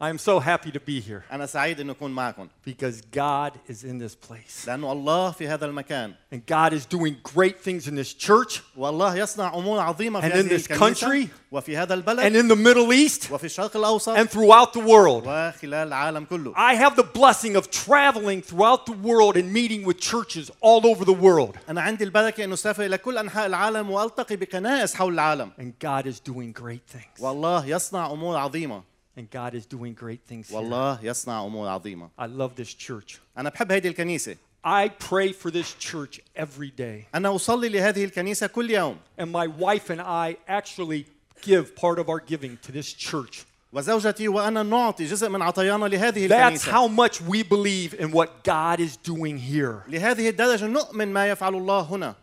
I am so happy to be here أنا سعيد إنه أكون معكم because God is in this place. لأنه الله في هذا المكان And God is doing great things in this church والله يصنع أمور عظيمة في And in هذه this الكنيسة country وفي هذا and البلد in the Middle East وفي الشرق الأوسط and throughout the world. وخلال العالم كله I have the blessing of traveling throughout the world and meeting with churches all over the world. أنا عندي البركة إنه أسافر إلى كل أنحاء العالم وألتقي بكنائس حول العالم And God is doing great things. والله يصنع أمور عظيمة And God is doing great things here. والله يصنع أمور عظيمة I love this church. أنا بحب هذه الكنيسة I pray for this church every day. أنا أصلي لهذه الكنيسة كل يوم And my wife and I actually give part of our giving to this church. وزوجتي وأنا نعطي جزء من عطايانا لهذه That's الكنيسة how much we believe in what God is doing here. لهذه الدرجة نؤمن ما يفعل الله هنا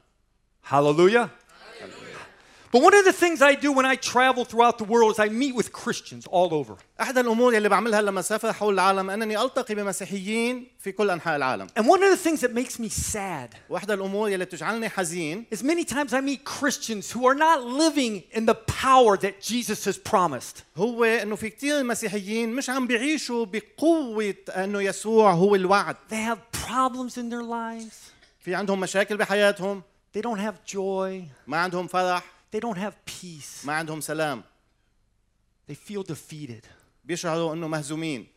Hallelujah. But one of the things I do when I travel throughout the world is I meet with Christians all over. أحد الأمور اللي بعملها لما أسافر حول العالم أنني ألتقي بمسيحيين في كل أنحاء العالم And one of the things that makes me sad واحدة الأمور اللي بتجعلني حزين is many times I meet Christians who are not living in the power that Jesus has promised. هو انه في كثير مسيحيين مش عم بيعيشوا بقوة انه يسوع هو الوعد They have problems in their lives. في عندهم مشاكل بحياتهم They don't have joy. ما عندهم فرح They don't have peace. ما عندهم سلام They feel defeated. بيشعروا انه مهزومين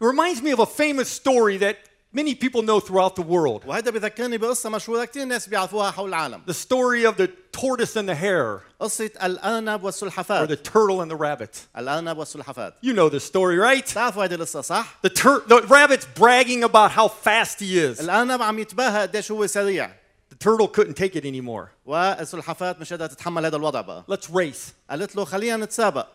It reminds me of a famous story that many people know throughout the world. وهذا بذكرني بقصة مشهورة كثير ناس بيعرفوها حول العالم The story of the tortoise and the hare, قصة الأرنب or والسلحفاة the turtle and the rabbit. الأرنب والسلحفاة You know the story, right? تعرفوا هذه القصة صح؟ The, tur- the rabbit's bragging about how fast he is. الأرنب عم يتباهى قديش هو سريع The turtle couldn't take it anymore. والسلحفاة مش قادرة تتحمل هذا الوضع بقى Let's race. قالت له خلينا نتسابق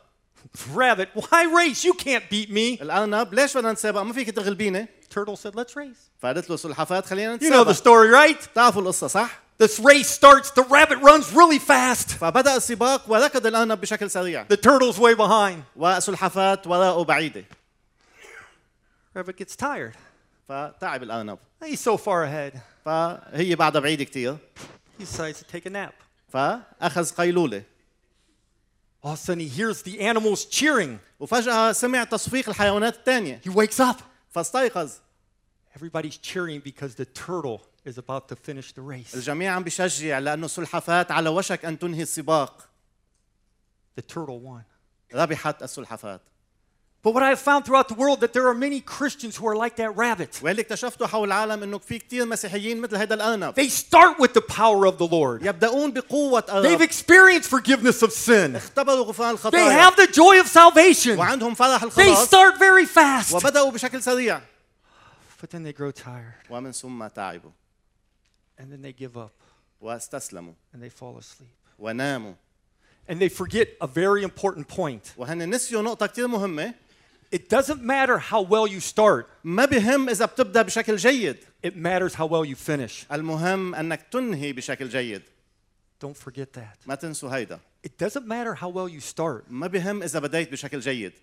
Rabbit, why race? You can't beat me. الأرنب ليش بدنا نتسابق ما فيك تغلبيني Turtle said, let's race. فقالت له السلحفاة خلينا You know the نتسابق story, right? تعرفوا القصة صح؟ This race starts, the rabbit runs really fast. فبدأ السباق وركض الأرنب بشكل سريع The turtle's way behind. والسلحفاة وراءه بعيدة Rabbit gets tired. فتعب الأرنب He's so far ahead. فهي بعدها بعيدة كتير He decides to take a nap. فأخذ قيلولة All of a sudden, he hears the animals cheering. وفجأة سمع تصفيق الحيوانات الثانية He wakes up. فاستيقظ Everybody's cheering because the turtle is about to finish the race. الجميع عم بيشجع لأنه السلحفاة على وشك أن تنهي السباق The turtle won. ربحت السلحفاة But what I have found throughout the world that there are many Christians who are like that rabbit. واللي اكتشفته حول العالم انه في كثير مسيحيين مثل هذا الارنب They start with the power of the Lord. يبدأون بقوة They've الرب experienced forgiveness of sin. اختبروا غفران They الخطايا have the joy of salvation. وعندهم فرح They الخلاص start very fast. وبدأوا بشكل سريع But then they grow tired. ومن ثم تعبوا And then they give up. واستسلموا And they fall asleep. وناموا And they forget a very important point. وهن نسيوا نقطة كثير مهمة It doesn't matter how well you start, ما بهم إذا بتبدأ بشكل جيد it matters how well you finish. المهم أنك تنهي بشكل جيد Don't forget that. ما تنسوا هيدا It doesn't matter how well you start, ما بهم إذا بديت بشكل جيد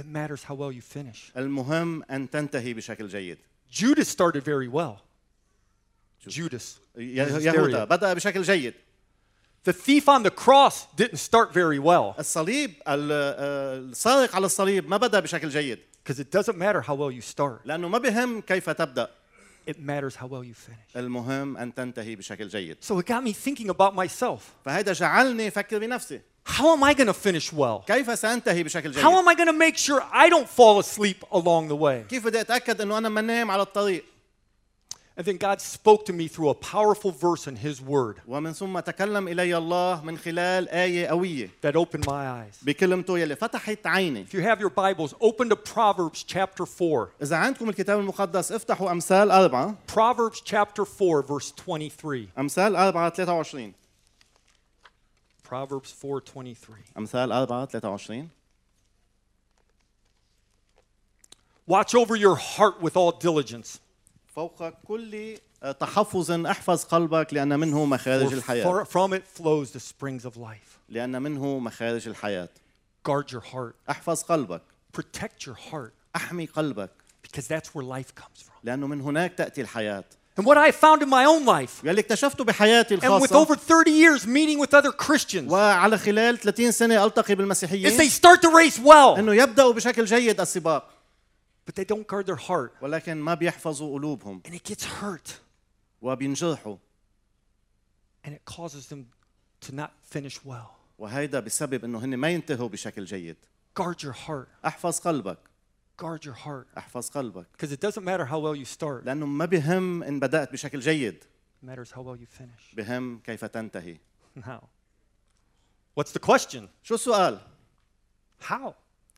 it matters how well you finish. المهم أن تنتهي بشكل جيد Judas started very well. Judas. ي- Judas يهوذا Iscariot. بدأ بشكل جيد The thief on the cross didn't start very well الصليب ال- آه، السارق على الصليب ما بدأ بشكل جيد because it doesn't matter how well you start, لأنه ما بهم كيف تبدأ it matters how well you finish. المهم أن تنتهي بشكل جيد So it got me thinking about myself. فهذا جعلني أفكر بنفسي How am I going to finish well? كيف سأنتهي بشكل جيد How am I going to make sure I don't fall asleep along the way? كيف بدي أتأكد أنه أنا ما نام على الطريق And then God spoke to me through a powerful verse in His Word ومن ثم تكلم إلي الله من خلال آية قوية that opened my eyes. بكلمته يلي فتحت عيني If you have your Bibles, open to Proverbs chapter 4. إذا عندكم الكتاب المقدس افتحوا أمثال أربعة Proverbs chapter 4, verse 23. أمثال أربعة 23 Proverbs 4:23. أمثال أربعة 23 Watch over your heart with all diligence. فوق كل تحفظ احفظ قلبك لأن منه مخارج الحياة from it flows the springs of life. لأن منه مخارج الحياة Guard your heart. احفظ قلبك Protect your heart احمي قلبك because that's where life comes from. لأنه من هناك تأتي الحياة And what I found in my own life, واللي اكتشفته بحياتي and with الخاصة over 30 years meeting with other Christians, وعلى خلال 30 سنة ألتقي is they بالمسيحيين start the race well, أنه يبدأوا بشكل جيد السباق but they don't guard their heart. ولكن ما بيحفظوا قلوبهم And it gets hurt. وبينجرحوا And it causes them to not finish well. وهيدا بسبب انه هن ما ينتهوا بشكل جيد Guard your heart. احفظ قلبك Guard your heart. احفظ قلبك Because it doesn't matter how well you start, لانه ما بهم ان بدات بشكل جيد it matters how well you finish. بهم كيف تنتهي Now, what's the question? شو السؤال How?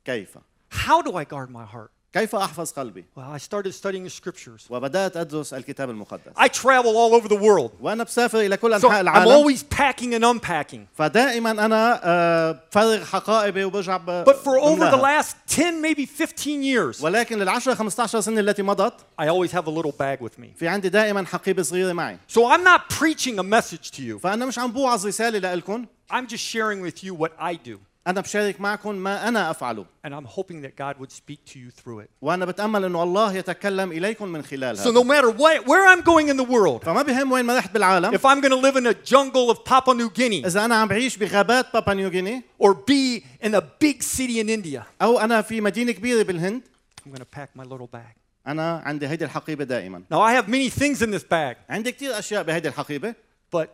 كيف How do I guard my heart? كيف احفظ قلبي Well, I started studying the scriptures. وبدات ادرس الكتاب المقدس I travel all over the world. وانا بسافر الى كل So انحاء I'm العالم always packing and unpacking. فدائما انا آه، بفرغ حقائبي وبرجع ب- But for over the بملاها. last 10, maybe 15 years, ولكن للعشرة 15 سنة التي مضت I always have a little bag with me. في عندي دائما حقيبة صغيرة معي So I'm not preaching a message to you. فأنا مش عم بوعظ رسالة لكم I'm just sharing with you what I do. أنا بشارك معكم ما أنا أفعله And I'm hoping that God would speak to you through it. وأنا بتأمل أنه الله يتكلم إليكم من خلال So هذا no matter what, where I'm going in the world, فما بهم وين ما رحت بالعالم if I'm going to live in a jungle of Papua New Guinea إذا أنا عم بعيش بغابات بابا نيوغيني or be in a big city in India, أو أنا في مدينة كبيرة بالهند I'm going to pack my little bag. أنا عندي هيدي الحقيبة دائما Now, I have many things in this bag, عندي كثير أشياء بهيدي الحقيبة but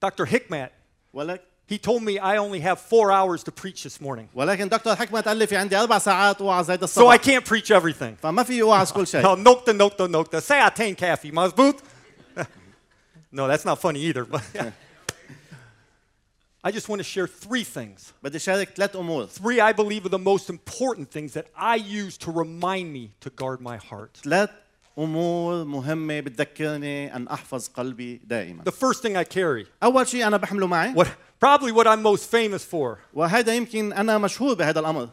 Dr. Hikmat, ولكن he told me I only have four hours to preach this morning. ولكن دكتور حكمت قال لي في عندي أربع ساعات أوعظ هيدا So I الصباح can't preach everything. فما في أوعظ كل شيء No, nokta, nokta, nokta. Say Itain kaffee, mazboot. No, that's not funny either. But I just want to share three things. بدي شارك ثلاث أمور Three I believe are the most important things that I use to remind me to guard my heart. ثلاث أمور مهمة بتذكرني أن أحفظ قلبي دائما The first thing I carry, أول شيء أنا بحمله معي what probably what I'm most famous for, وهذا يمكن أنا مشهور بهذا الأمر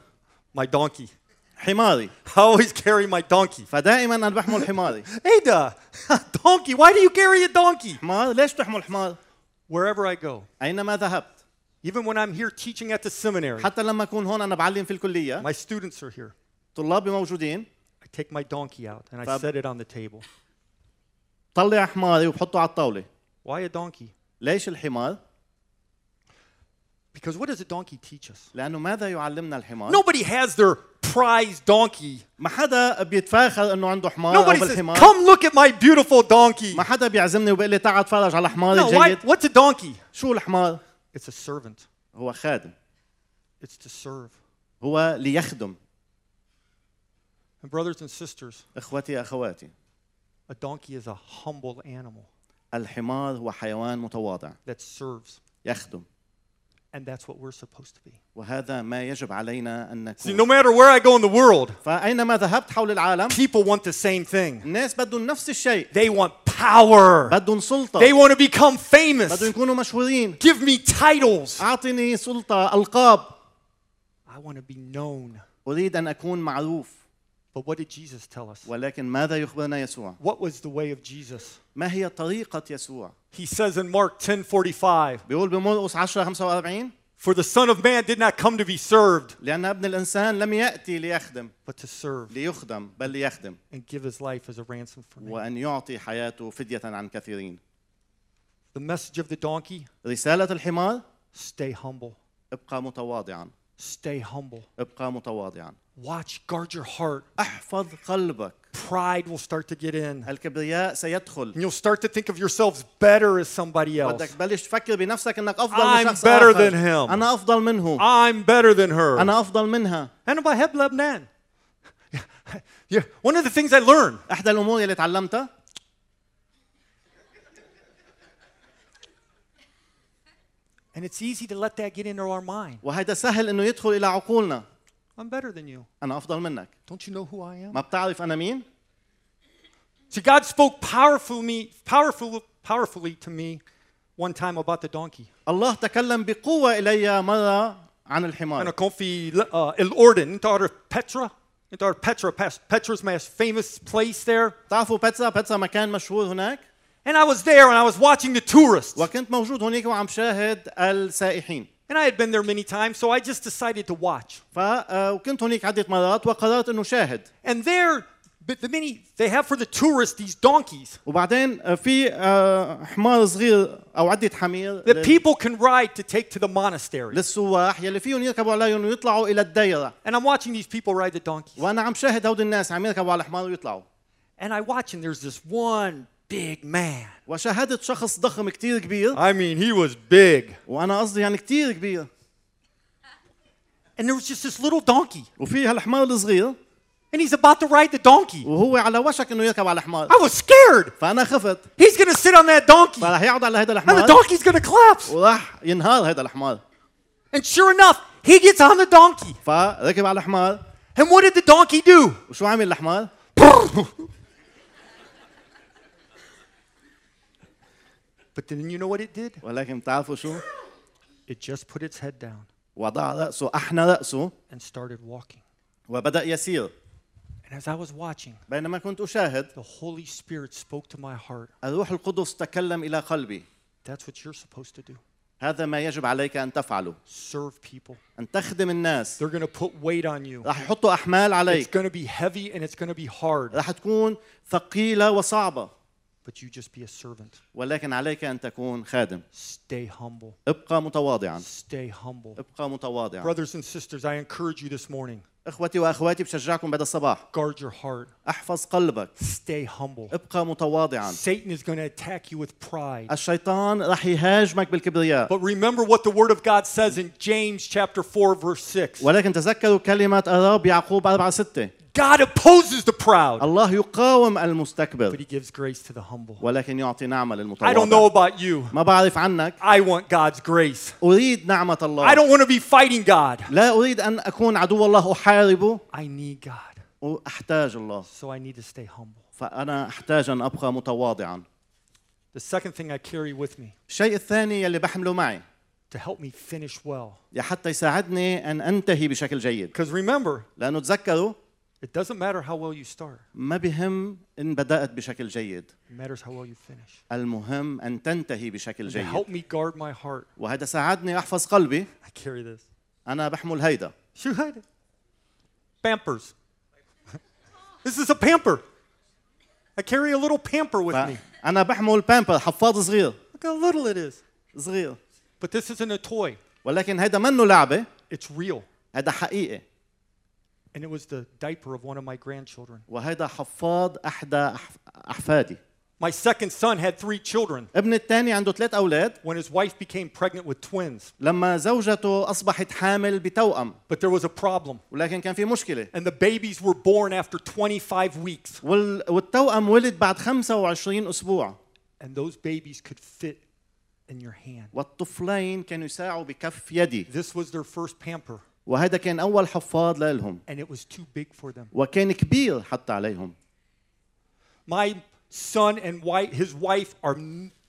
my donkey. حماري I always carry my donkey. فدائما أنا بحمل حماري Ada, donkey. Why do you carry a donkey? حمار ليش تحمل حمار Wherever I go, أينما ذهبت even when I'm here teaching at the seminary, حتى لما أكون هون أنا بعلم في الكلية my students are here. طلابي موجودين take my donkey out and I set it on the table. طلع حماري وبحطه على الطاولة Why a donkey? ليش الحمار؟ Because what does a donkey teach us? لأنه ماذا يعلمنا الحمار؟ Nobody has their prize donkey. ما حدا بيتفاخر انه عنده حمار أو Nobody says, بالحمار "Come look at my beautiful donkey." ما حدا بيعزمني وبيقول لي تعال اتفرج على حماري No, why, الجيد what's a donkey? شو الحمار؟ It's a servant. هو خادم It's to serve. هو ليخدم And brothers and sisters, اخوتي اخواتي a donkey is a humble animal الحمار هو حيوان متواضع that serves, يخدم and that's what we're supposed to be. وهذا ما يجب علينا ان See, نكون no matter where I go in the world, فاينما ذهبت حول العالم people want the same thing. الناس بدهم نفس الشيء They want power. بدهم سلطه They want to become famous. بدهم يكونوا مشهورين Give me titles. اعطني سلطه القاب I want to be known. اريد ان اكون معروف But what did Jesus tell us? ولكن ماذا يخبرنا يسوع What was the way of Jesus? ما هي طريقه يسوع He says in Mark 10:45, بيقول بمرقس 10 45 "For the Son of Man did not come to be served, لأن ابن الإنسان لم يأتي ليخدم but to serve ليخدم بل ليخدم and give his life as a ransom for me." وأن يعطي حياته فدية عن كثيرين The message of the donkey: رسالة الحمار stay humble. ابقى متواضعا Stay humble. ابقى متواضعا Watch, guard your heart. احفظ قلبك Pride will start to get in. الكبرياء سيدخل And you'll start to think of yourselves better as somebody else. بدك تبلش تفكر بنفسك انك افضل من I'm شخص better آخر. than him. انا افضل منه I'm better than her. انا افضل منها أنا بحب لبنان. Yeah, one of the things I learned احدى الامور اللي تعلمتها And it's easy to let that get into our mind. وهذا سهل انه يدخل الى عقولنا I'm better than you. انا افضل منك Don't you know who I am? ما بتعرف انا مين See, God spoke powerfully, powerful, powerfully to me one time about the donkey. الله تكلم بقوة إلي مرة عن الحمار أنا كنت في uh, الأردن. أنت عارف بترا؟ أنت عارف بترا? Petra's most famous place there. تعرفوا بيتزا بيتزا مكان مشهور هناك And I was there and I was watching the tourists. وكنت موجود هناك وعم شاهد السائحين And I had been there many times, so I just decided to watch. ف آه، وكنت هناك عدة مرات وقررت انه شاهد And there, but the many they have for the tourists these donkeys وبعدين آه، في آه، حمار صغير او عده حمير that لل- people can ride to take to the monastery. للسواح يلي فيهم يركبوا عليهم ويطلعوا الى الديره And I'm watching these people ride the donkeys. وانا عم شاهد هود الناس عم يركبوا على الحمار ويطلعوا And I watch and there's this one big man. وشاهدت شخص ضخم كتير كبير I mean, he was big. وانا قصدي يعني كتير كبير And there was just this little donkey. وفي هالحمار الصغير And he's about to ride the donkey. وهو على وشك انه يركب على حمار I was scared. فانا خفت He's going to sit on that donkey. فراح يقعد على هذا And the الحمار donkey's going to collapse. وراح ينهار هذا الحمار And sure enough, he gets on the donkey. فركب على الحمار And what did the donkey do? وشو عمل الحمار؟ But then you know what it did? ولكن بتعرفوا شو؟ It just put its head down وضع رأسه أحنى رأسه and started walking. وبدأ يسير And as I was watching, بينما كنت أشاهد the Holy Spirit spoke to my heart. الروح القدس تكلم إلى قلبي That's what you're supposed to do. هذا ما يجب عليك أن تفعله Serve people. أن تخدم الناس They're going to put weight on you. راح يحطوا أحمال It's عليك going to be heavy and it's going to be hard. راح تكون ثقيلة وصعبة But you just be a servant. ولكن عليك أن تكون خادم Stay humble. ابقى متواضعا Stay humble. ابقى متواضعا Brothers and sisters, I encourage you this morning اخوتي واخواتي بشجعكم بعد الصباح guard your heart. احفظ قلبك Stay humble. ابقى متواضعا Satan is going to attack you with pride. الشيطان راح يهاجمك بالكبرياء But remember what the Word of God says in James chapter 4, verse 6. ولكن تذكروا كلمة الرب يعقوب 4 6 God opposes the proud, الله يقاوم but المستكبر He gives grace to the humble. ولكن يعطي نعمة I don't know للمتواضع about you. ما بعرف عنك I want God's grace. أريد نعمة I الله don't want to be fighting God. لا أريد أن أكون عدو الله أحاربه I need God. وأحتاج الله So I need to stay humble. فأنا أحتاج أن أبقى متواضعا The second thing I carry with me الشيء الثاني يلي بحمله معي to help me finish well. يا حتى يساعدني أن أنتهي بشكل جيد Because remember, لأنه تذكروا it doesn't matter how well you start, ما بهم إن بدأت بشكل جيد it matters how well you finish. المهم أن تنتهي بشكل To جيد help me guard my heart, وهذا ساعدني أحفظ قلبي I carry this. أنا بحمل هيدا Should hide it. Pampers. this is a pamper. I carry a little pamper with me. أنا بحمل بامبر حفاض صغير Look how little it is. صغير But this isn't a toy, ولكن هيدا منه لعبة it's real. هذا حقيقي And it was the diaper of one of my grandchildren. وهيدا حفاض أحدى أحف- أحفادي My second son had three children ابن الثاني عنده ثلاث أولاد when his wife became pregnant with twins. لما زوجته أصبحت حامل بتوأم But there was a problem. ولكن كان في مشكلة And the babies were born after 25 weeks. وال... والتوأم ولد بعد 25 أسبوع And those babies could fit in your hand. والطفلين كانوا يساعوا بكف يدي This was their first pamper. وهذا كان أول حفاض لهم And it was too big for them. وكان كبير حتى عليهم My son and wife, his wife are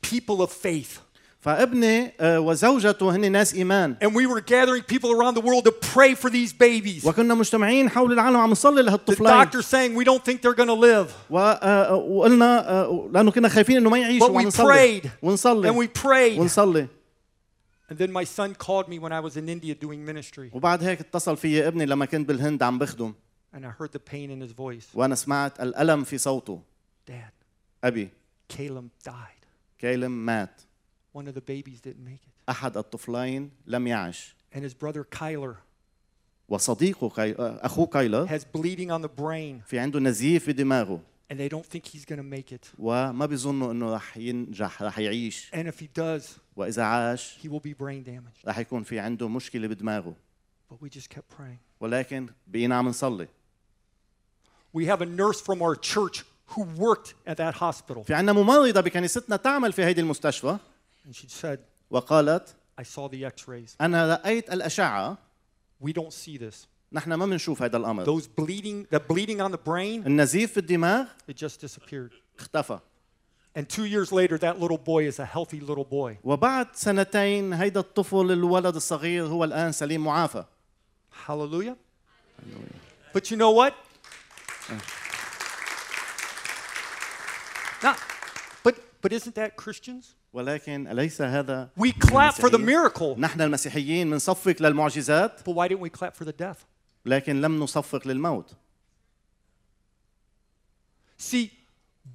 people of faith. فابني آه، وزوجته هن ناس إيمان And we were gathering people around the world to pray for these babies. وكنا مجتمعين حول العالم عم نصلي The لهالطفلين doctor's saying we don't think they're going to live. آه، وقلنا آه، لأنه كنا خايفين انه ما يعيشوا But we prayed. ونصلي And we prayed. ونصلي And then my son called me when I was in India doing ministry. وبعد هيك اتصل في ابني لما كنت بالهند عم بخدم And I heard the pain in his voice. وأنا سمعت الالم في صوته Dad, ابي Caleb died. كيلم مات One of the babies didn't make it. احد الطفلين لم يعش And his brother Kyler وصديقه كي... آه، اخوه كايلر has bleeding on the brain. في عنده نزيف في دماغه And they don't think he's going to make it. وما بيظنوا انه رح ينجح رح يعيش And if he does, واذا عاش he will be brain damaged. رح يكون في عنده مشكله بدماغه But we just kept praying. ولكن بقينا عم نصلي We have a nurse from our church who worked at that hospital. في عندنا ممرضه بكنيستنا تعمل في هيدي المستشفى And she said, وقالت I saw the x rays. انا رايت الاشعه We don't see this. نحن ما بنشوف هذا الامر Those bleeding, the bleeding on the brain, النزيف في الدماغ it just disappeared. اختفى And two years later, that little boy is a healthy little boy. وبعد سنتين هيدا الطفل الولد الصغير هو الان سليم معافى Hallelujah. But you know what? Now, but but isn't that Christians? ولكن اليس هذا We clap for the المسيحيين؟ miracle, نحن المسيحيين بنصفق للمعجزات but why didn't we clap for the death? لكن لم نصفق للموت See,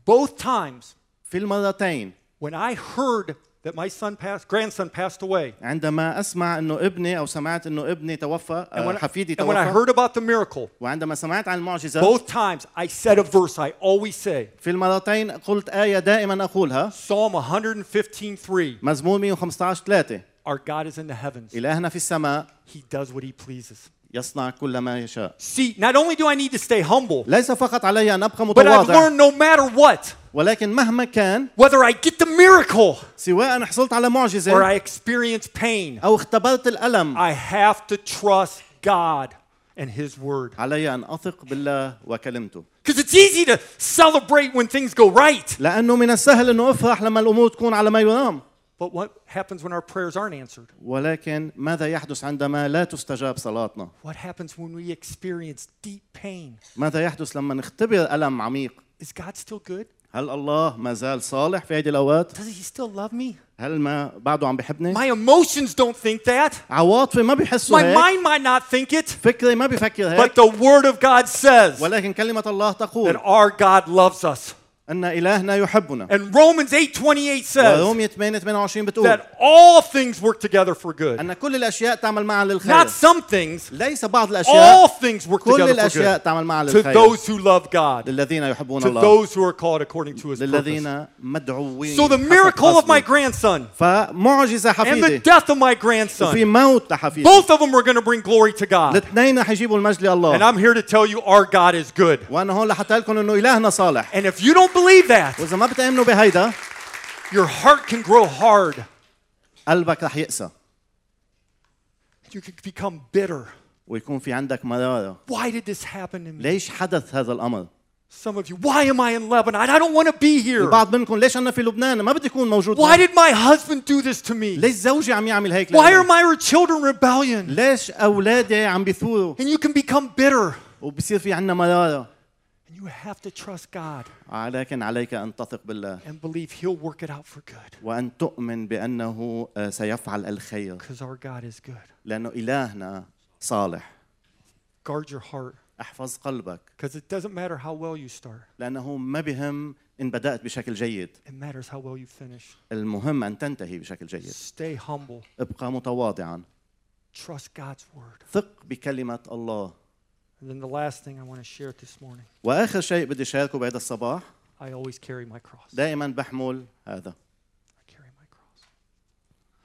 both times في المرتين when I heard that my son passed, grandson passed away, عندما اسمع انه ابني أو سمعت انه ابني توفى آه، when, حفيدي and when I توفى heard about the miracle, وعندما سمعت عن المعجزه both times I said a verse I always say في المرتين قلت آية دائما أقولها Psalm 115 3. مزمور 115 3 Our God is in the heavens, إلهنا في السماء He does what He pleases. يصنع كل ما يشاء See, not only do I need to stay humble, ليس فقط علي أن أبقى but I've متواضع learned no matter what, ولكن مهما كان whether I get the miracle سواء حصلت على or معجزة I experience pain, أو اختبرت الألم I have to trust God and His Word. علي أن أثق بالله وكلمته Because it's easy to celebrate when things go right. لأنه من السهل أنه أفرح لما الأمور تكون على ما يرام But what happens when our prayers aren't answered? ولكن ماذا يحدث عندما لا تستجاب صلاتنا What happens when we experience deep pain? ماذا يحدث لما نختبر ألم عميق Is God still good? هل الله ما زال صالح في هذه الأوقات Does He still love me? هل ما بعده عم بحبني My emotions don't think that. عواطفي ما بيحسوا My هيك mind might not think it. فكري ما بيفكر هيك But the Word of God says ولكن كلمة الله that تقول our God loves us. أن إلهنا يحبنا And Romans 8:28 says ورومية 8 28 بتقول that all things work together for good. أن كل الأشياء تعمل معا للخير Not some things, ليس بعض all الأشياء things work كل together for الأشياء good. تعمل معا To للخير those who love God, للذين يحبون to الله those who are called according to His purpose. للذين مدعوين So the حسب miracle of قصده. my grandson فمعجزة and the حفيدي death of my وفي grandson, موت لحفيدي both of them are going to bring glory to God. الاثنين حيجيبوا المجد And لله I'm here to tell you our God is good. وانا هون لحتى لكم انه الهنا صالح And if you don't believe that, واذا ما بتامنوا بهيدا your heart can grow hard. قلبك رح يقسى You can become bitter. ويكون في عندك مراره Why did this happen to me? ليش حدث هذا الامر Some of you, why am I in Lebanon? I don't want to be here. البعض منكم ليش انا في لبنان ما بدي اكون موجود Why هون؟ did my husband do this to me? ليش زوجي عم يعمل هيك Why are لإلي؟ my children rebellion? ليش اولادي عم بيثوروا And you can become bitter. وبصير في عندنا مراره And You have to trust God ولكن عليك ان تثق بالله and believe He'll work it out for good. وان تؤمن بانه آه، سيفعل الخير Because our God is good. لأنه الهنا صالح Guard your heart. احفظ قلبك Because it doesn't matter how well you start, لأنه ما بهم ان بدات بشكل جيد it matters how well you finish. المهم ان تنتهي بشكل جيد Stay humble. ابقى متواضعا Trust God's word. ثق بكلمه الله And then the last thing I want to share this morning واخر شيء بدي اشاركه بهذا الصباح I always carry my cross. دائما بحمل هذا I carry my cross.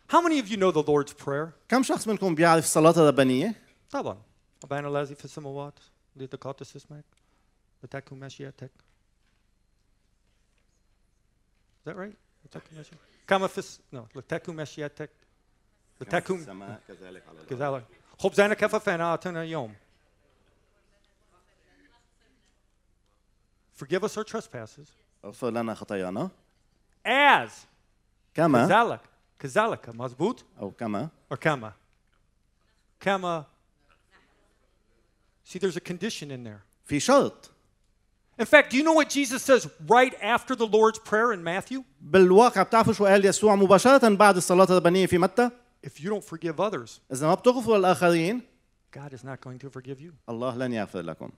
How many of you know the Lord's Prayer? كم شخص منكم بيعرف الصلاه الربانيه طبعا. أبانا الذي في السماوات ليتقدس اسمك لتكن مشيئتك. Is that right? لتكن مشيئتك. كما في الس... no لتكن مشيئتك لتكن السماء كذلك على الأرض. كذلك خبزنا كفافنا أعطنا اليوم. Forgive us our trespasses اغفر لنا خطايانا as كما كذلك كذلك مظبوط او كما or كما كما See, there's a condition in there. في شرط In fact, do you know what Jesus says right after the Lord's Prayer in Matthew? بالواقع بتعرفوا شو قال يسوع مباشره بعد الصلاه الربانيه في متى If you don't forgive others, اذا ما بتغفروا للاخرين God is not going to forgive you. الله لن يغفر لكم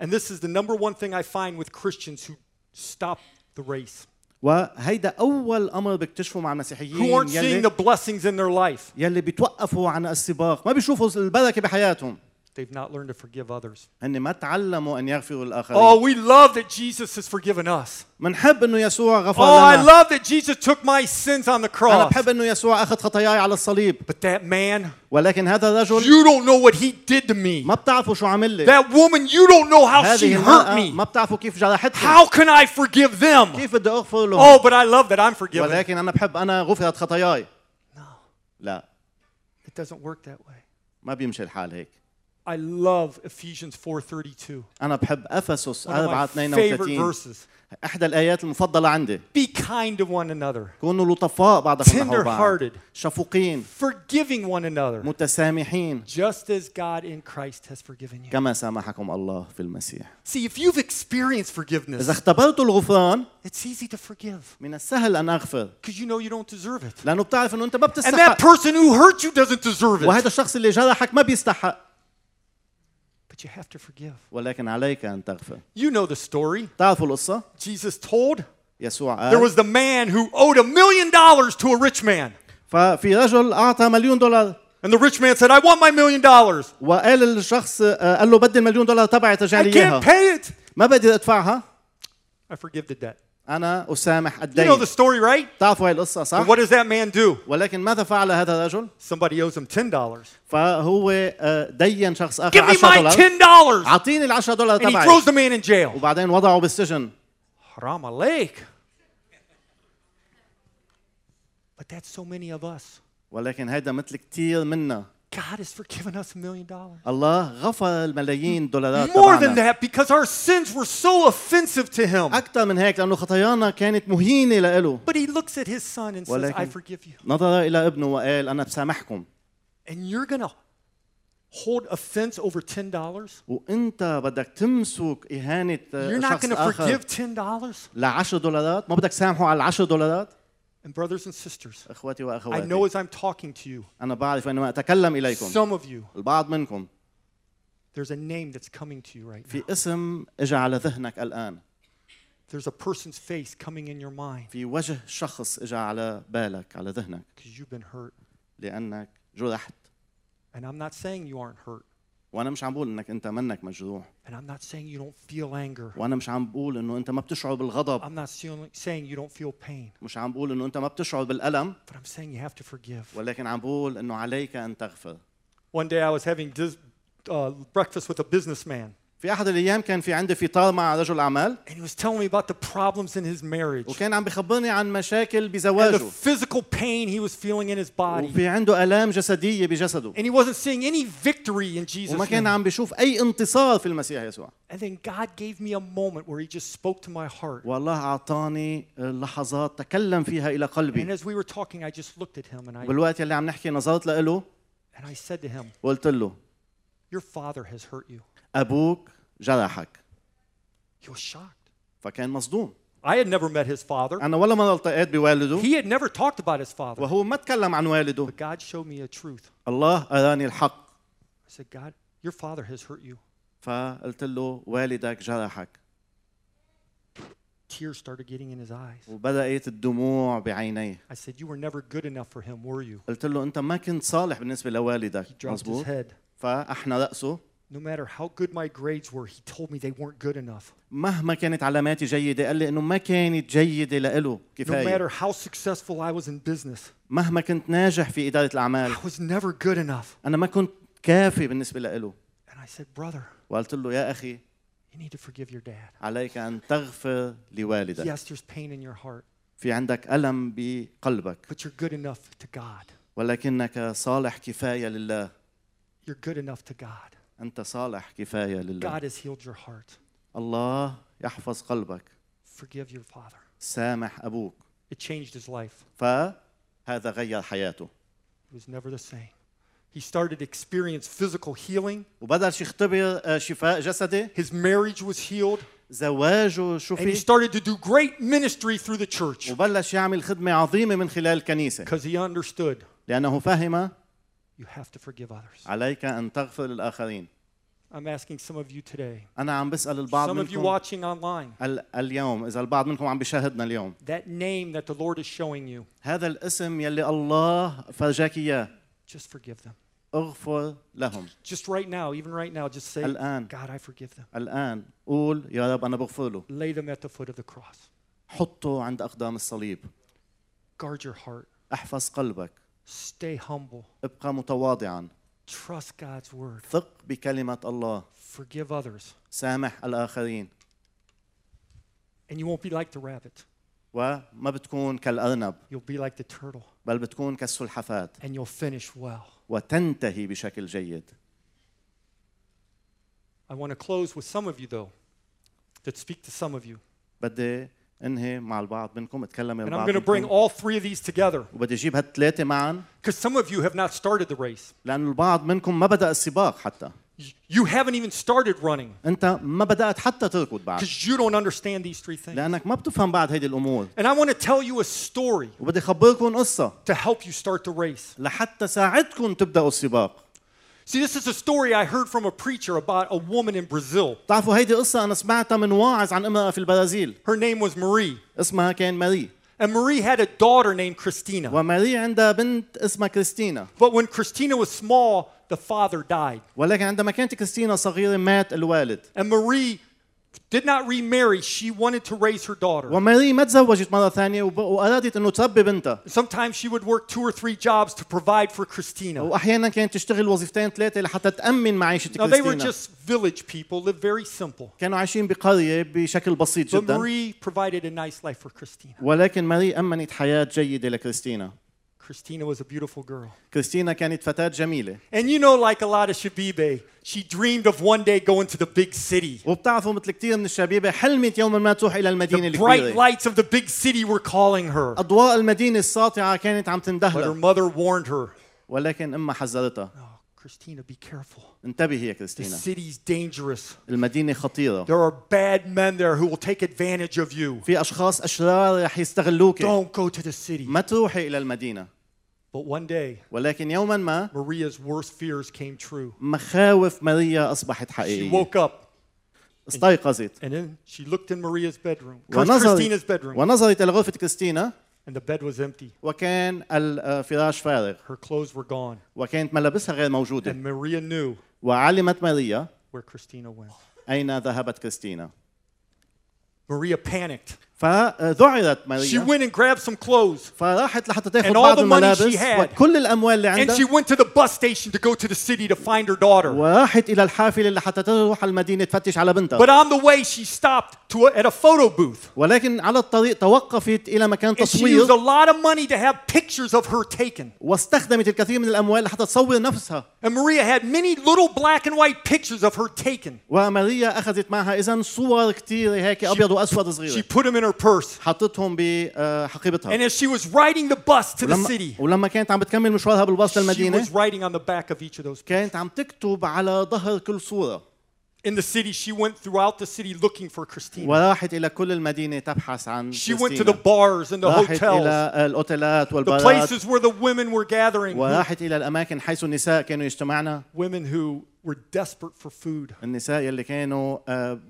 And this is the number one thing I find with Christians who stop the race, وهيدا اول امر بكتشفه مع who المسيحيين aren't seeing يلي the blessings in their life. يلي بيتوقفوا عن السباق ما بيشوفوا البركه بحياتهم They've not learned to forgive others. هن ما تعلموا ان يغفروا Oh, للاخرين we love that Jesus has forgiven us. منحب انه يسوع غفر Oh, I لنا love that Jesus took my sins on the انا cross. بحب انه يسوع اخذ خطاياي على الصليب But that man, ولكن هذا الرجل you don't know what he did to me. ما بتعرفوا شو عمل لي That woman, you don't know how she هذه hurt المرأة me. ما بتعرفوا كيف جرحتني How can I forgive them? كيف بدي اغفر لهم Oh, but I love that I'm forgiven. ولكن انا بحب انا غفرت خطاياي No, لا it doesn't work that way. ما بيمشي الحال هيك I love Ephesians 4:32. انا بحب افسس One of 4 my favorite 32 verses. احدى الايات المفضله عندي Be kind to one another, كونوا لطفاء بعضكم نحو tender بعض hearted, شفوقين forgiving one another, متسامحين just as God in Christ has forgiven you. كما سامحكم الله في المسيح See, if you've experienced اذا forgiveness, اختبرتوا الغفران it's easy to forgive من السهل ان اغفر because you know you don't deserve it. لانه بتعرف انه انت ما And that بتستحق person who hurt you doesn't deserve it. وهذا الشخص اللي جرحك ما بيستحق But But you have to forgive. ولكن عليك ان تغفر You know the story. تعرفوا القصه Jesus told يسوع there قال was the man who owed a million dollars to a rich man. ففي رجل اعطى مليون دولار And the rich man said, I want my million dollars. وقال الشخص آه، قال له بدي المليون دولار تبعي ترجع I لي can't اياها pay it. ما بدي ادفعها I forgive the debt. أنا أسامح You know الدين the story, right? تعرفوا هاي القصة صح But what does that man do? ولكن ماذا فعل هذا الرجل Somebody owes him $10. فهو آه، دين شخص آخر Give me 10 my دولار $10. أعطيني ال 10 دولار And he تبعي throws the man in jail. وبعدين وضعه بالسجن Haram عليك. But that's so many of us. ولكن هيدا مثل كثير منا God has forgiven us a million dollars. الله غفر الملايين دولارات More than that, because our sins were so offensive to him. أكثر من هيك لأنه خطايانا كانت مهينه له But he looks at his son and says, I forgive you. نظر إلى ابنه وقال أنا بسامحكم And you're to hold offense over $10? وانت بدك تمسك اهانه آه، You're not شخص going to اخر forgive $10? ل 10 دولارات ما بدك تسامحه على 10 دولارات And brothers and sisters, اخوتي I know واخواتي as I'm talking to you, انا بعرف انما اتكلم اليكم some of you, البعض منكم there's a name that's coming to you right now. في اسم اجى على ذهنك الان There's a person's face coming in your mind في وجه شخص اجى على بالك على ذهنك because you've been hurt. لانك جرحت And I'm not saying you aren't hurt. وأنا مش عم بقول انك انت منك مجروح And I'm not saying you don't feel anger. وأنا مش عم بقول انه انت ما بتشعر بالغضب I'm not saying you don't feel pain. مش عم بقول انه انت ما بتشعر بالالم But I'm saying you have to forgive. ولكن عم بقول انه عليك ان تغفر One day I was having dis- uh, breakfast with a businessman, في احد الأيام كان في عندي فطار مع رجل اعمال and he was telling me about the problems in his marriage وكان عم بخبرني عن مشاكل and the بزواجه physical pain he was feeling in his body. وفي عنده الام جسديه بجسده And he wasn't seeing any victory in Jesus' وما كان. عم بيشوف اي انتصار في المسيح يسوع And then God gave me a moment where he just spoke to my heart. والله اعطاني لحظات تكلم فيها إلى And قلبي as we were talking, I just looked at him and I, بالوقت اللي عم نحكي نظرت له and I said to him, وقلت له Your father has hurt you. أبوك جرحك He was shocked. فكان مصدوم I had never met his father. أنا ولا مره التقيت بوالده He had never talked about his father. وهو ما تكلم عن والده But God showed me a truth. الله اراني الحق I said, God, your father has hurt you. فقلت له والدك جرحك Tears started getting in his eyes. وبدات الدموع بعينيه I said, You were never good enough for him, were you? قلت له انت ما كنت صالح بالنسبة He لوالدك dropped his head. فاحنى راسه No matter how good my grades were, he told me they weren't good enough. مهما كانت علاماتي جيده قال لي انه ما كانت جيده لإله No كفايه matter how successful I was in business, مهما كنت ناجح في اداره الاعمال I was never good enough. انا ما كنت كافي بالنسبه لإله And I said, Brother, وقلت له يا اخي you need to forgive your dad. عليك ان تغفر لوالدك Yes, there's pain in your heart, في عندك الم بقلبك but you're good enough to God. ولكنك صالح كفايه لله You're good enough to God. انت صالح كفايه لله God has healed your heart. الله يحفظ قلبك Forgive your father. سامح أبوك It changed his life. فهذا غير حياته It was never the same. He started to experience physical healing. وبدل يختبر آه، شفاء جسدي His marriage was healed. زواجه And he started to do great ministry through the church وبلش يعمل خدمة عظيمة من خلال الكنيسة because he understood لأنه فهم you have to forgive others. عليك أن تغفر للآخرين I'm asking some of you today, أنا عم بسأل البعض some of you منكم watching online, ال- اليوم إذا البعض منكم عم بيشاهدنا اليوم that name that the Lord is showing you, هذا الاسم يلي الله فرجاك إياه just forgive them. اغفر لهم Just right now, even right now, just say, الآن. God, I forgive them. الآن قول يا رب أنا بغفر له Lay them at the foot of the cross. حطه عند أقدام الصليب Guard your heart. احفظ قلبك Stay humble. ابقى متواضعا Trust God's word. ثق بكلمة الله Forgive others. سامح الآخرين And you won't be like the rabbit. وما بتكون كالأرنب You'll be like the turtle. بل بتكون كالسلحفاة And you'll finish well. وتنتهي بشكل جيد I want to close with some of you, though, that speak to some of you. بدي انهي مع البعض منكم اتكلم And I'm البعض going to bring منكم all three of these together وبدي أجيب هالثلاثه معا because some of you have not started the race. لأنه البعض منكم ما بدا السباق حتى You haven't even started running انت ما بدات حتى تركض بعد because you don't understand these three things. لانك ما بتفهم بعد هيدي الأمور And I want to tell you a story وبدي اخبركم قصه to help you start the race. لحتى ساعدكم تبداوا السباق See, this is a story I heard from a preacher about a woman in Brazil. بتعرفوا هيدي قصة أنا سمعتها من واعظ عن امرأة في البرازيل Her name was Marie. اسمها كان ماري And Marie had a daughter named Christina. وماري عندها بنت اسمها كريستينا But when Christina was small, the father died. ولكن عندما كانت كريستينا صغيرة مات الوالد And Marie did not remarry. She wanted to raise her daughter. وماري ما تزوجت مرة ثانية وب- وأرادت أنه تربي بنتها Sometimes she would work two or three jobs to provide for Christina. وأحيانا كانت تشتغل وظيفتين ثلاثة لحتى تأمن معيشة Now, they were كريستينا just village people, lived very simple. كانوا عايشين بقرية بشكل بسيط But جدا Marie provided a nice life for Christina. ولكن ماري أمنت حياة جيدة لكريستينا Christina was a beautiful girl. كريستينا كانت فتاة جميلة And you know, like a lot of Shabibe, she dreamed of one day going to the big city. وبتعرفوا مثل كثير من الشبيبة حلمت يوما ما تروح إلى المدينة The bright الكبيرة lights of the big city were calling her. أضواء المدينة الساطعة كانت عم But her تندهلها mother warned her. ولكن أمها حذرتها Oh, Christina, be careful. انتبهي يا The كريستينا city's dangerous. المدينة خطيرة There are bad men there who will take advantage of you. في أشخاص أشرار رح يستغلوك Don't go to the city. ما تروحي إلى المدينة But one day, ولكن يوما ما Maria's worst fears came true. مخاوف ماريا أصبحت She حقيقية woke up استيقظت and then she looked in Maria's bedroom, Christina's ونظرت bedroom, ونظرت إلى غرفة كريستينا and the bed was empty. وكان الفراش فارغ Her clothes were gone. وكانت ملابسها غير موجودة And Maria knew وعلمت ماريا where Christina went. أين ذهبت كريستينا Maria panicked. فذعرت She ماريا went and grabbed some clothes. فراحت لحتى تاخذ And all بعض the money she الملابس had. وكل الأموال اللي And عندها she went to the bus station to go to the city to find her daughter. وراحت إلى الحافلة لحتى تروح على المدينة تفتش على بنتها But on the way, she stopped to a, at a photo booth. ولكن على الطريق توقفت إلى مكان And she تصوير used a lot of money to have pictures of her taken. واستخدمت الكثير من الأموال لحتى تصور نفسها And Maria had many little black and white pictures of her taken. وماريا أخذت معها إذا صور كثيرة هيك أبيض وأسود She صغيرة put them in her purse. حطتهم بحقيبتها And as she was riding the bus to the ولما, city, ولما كانت عم بتكمل مشوارها بالباص she للمدينة was writing on the back of each of those. كانت عم تكتب على ظهر كل صورة In the city, she went throughout the city looking for Christina. وراحت إلى كل المدينة تبحث عن She went to the كريستينا. bars and the راحت hotels, إلى الأوتيلات the والبارات places where the women were gathering, who- وراحت إلى الأماكن حيث النساء كانوا يجتمعن women who were desperate for food, النساء يلي كانوا آه،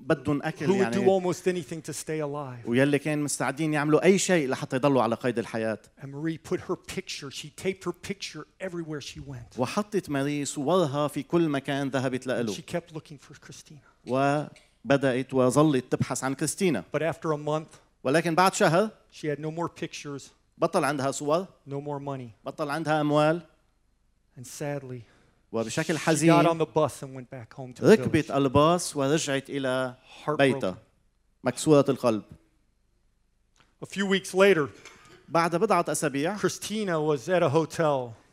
بدهم أكل who would do يعني almost anything to stay alive. ويلي كانوا مستعدين يعملوا أي شيء لحتى يضلوا على قيد الحياة And Marie put her picture, she taped her picture everywhere she went. وحطت ماري صورها في كل مكان ذهبت له She kept looking for Christina. وبدأت وظلت تبحث عن كريستينا But after a month, ولكن بعد شهر she had no more pictures, بطل عندها صور no more money. بطل عندها أموال And sadly, وبشكل حزين ركبت الباص ورجعت إلى بيتها مكسورة القلب. بعد بضعة أسابيع كريستينا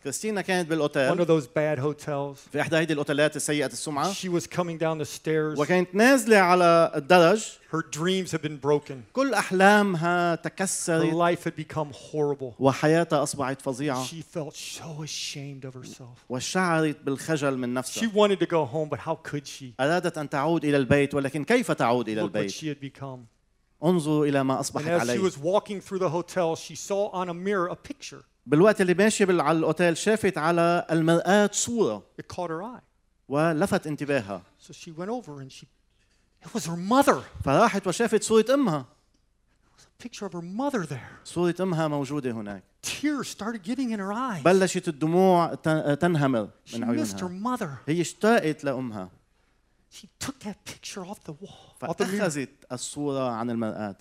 كريستينا كانت one بالأوتيل of those bad hotels. في إحدى هيدي الأوتيلات السيئة السمعة She was coming down the stairs. وكانت نازلة على الدرج Her dreams had been broken. كل أحلامها Her تكسرت life had become horrible. وحياتها أصبحت فظيعة She felt so ashamed of herself. وشعرت بالخجل من She نفسها wanted to go home, but how could she? أرادت أن تعود إلى البيت ولكن كيف تعود إلى Look what البيت she had become. انظروا إلى ما And أصبحت as she عليه was walking through the hotel, she saw on a mirror a picture. بالوقت اللي ماشي على الأوتيل شافت على المرآة صورة It caught her eye. ولفت انتباهها So she went over and she, it was her mother. فراحت وشافت صورة أمها A picture of her mother there. صورة أمها موجودة هناك Tears started getting in her eyes. بلشت الدموع تنهمر She من missed her عيونها mother. هي اشتاقت لأمها She took that picture off the wall. فأخذت الصورة عن المرآة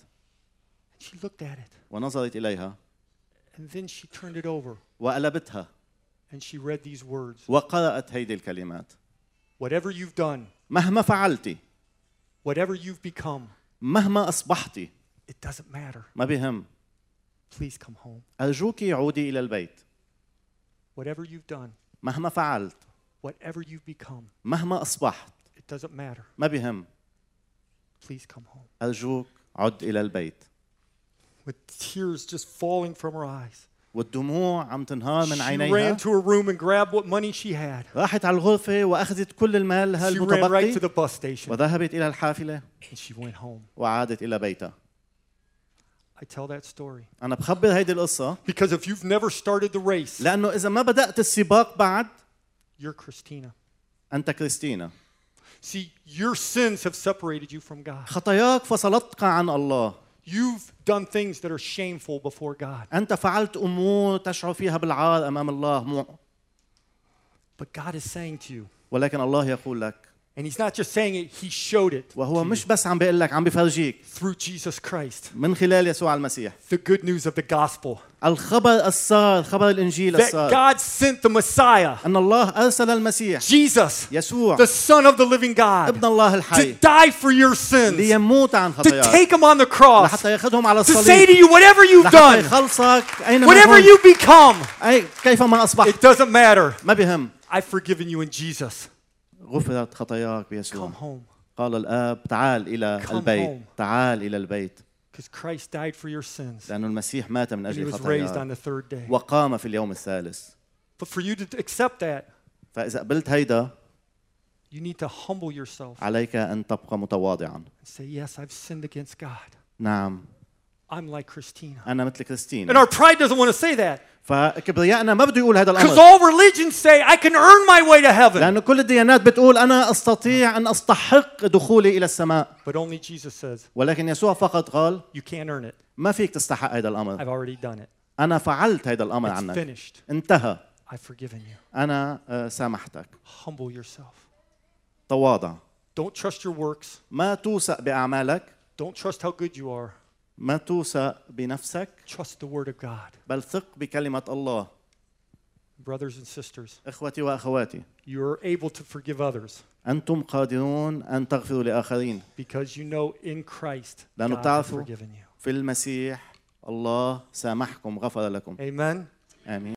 She looked at it. ونظرت إليها And then she turned it over وقلبتها and she read these words وقرأت هيدي الكلمات Whatever you've done, مهما فعلتي whatever you've become, مهما أصبحتي it doesn't matter. ما بهم Please come home. أرجوك عودي إلى البيت Whatever you've done, مهما فعلت whatever you've become, مهما أصبحت it doesn't matter. ما بهم Please come home. أرجوك عد إلى البيت With tears just falling from her eyes. والدموع عم تنهار من She عينيها ran to her room and grabbed what money she had. راحت على الغرفة وأخذت كل المال She ran right to المتبقي the bus station وذهبت إلى الحافلة and she went home. وعادت إلى بيتها I tell that story أنا بخبر هيدي القصة because if you've never started the race, لأنه إذا ما بدأت السباق بعد You're Christina. أنت كريستينا See, your sins have separated you from God. خطاياك فصلتك عن الله You've done things that are shameful before God. أنت فعلت أمور تشعر فيها بالعار أمام الله مو- But God is saying to you, ولكن الله يقول لك and He's not just saying it, He showed it وهو to مش you بس عم بيقول لك عم بفرجيك through Jesus Christ. من خلال يسوع المسيح The good news of the gospel الخبر السار خبر الإنجيل that السار God sent the Messiah, أن الله أرسل المسيح Jesus, يسوع the Son of the living God, ابن الله to الحي die for your sins, ليموت عن to خطاياك take them on the cross, لحتى ياخذهم على to say to الصليب you, whatever you've لحتى done, يخلصك أينما whatever كنت you become, أي كيفما أصبحت it doesn't matter. ما بهم I've forgiven you in Jesus. غفرت خطاياك بيسوع Come home. قال الآب تعال إلى Come البيت home. تعال إلى البيت Because Christ died for your sins. لأن المسيح مات من And he أجل was raised on خطاياك the third day. وقام في اليوم الثالث But for you to accept that, فإذا قبلت هيدا you need to humble yourself عليك أن تبقى متواضعا and say, Yes, I've sinned against God. نعم I'm like Christina. أنا مثل And كريستين our pride doesn't want to say that. فكبريائنا ما بده يقول هذا Because الأمر all religions say, I can earn my way to heaven. لأن كل الديانات بتقول أنا أستطيع أن أستحق دخولي إلى السماء But only Jesus says, ولكن يسوع فقط قال You can't earn it. ما فيك تستحق هذا الأمر I've already done it. أنا فعلت هذا الأمر It's عنك finished. انتهى I've forgiven you. أنا آه، سامحتك Humble yourself. تواضع Don't trust your works. ما توثق بأعمالك Don't trust how good you are. ما توسى بنفسك Trust the word of God. بل ثق بكلمة الله Brothers and sisters, إخوتي وأخواتي you are able to forgive others. أنتم قادرون أن تغفروا لآخرين Because you know in Christ, لأنه تعرفوا في المسيح الله سامحكم غفر لكم Amen. آمين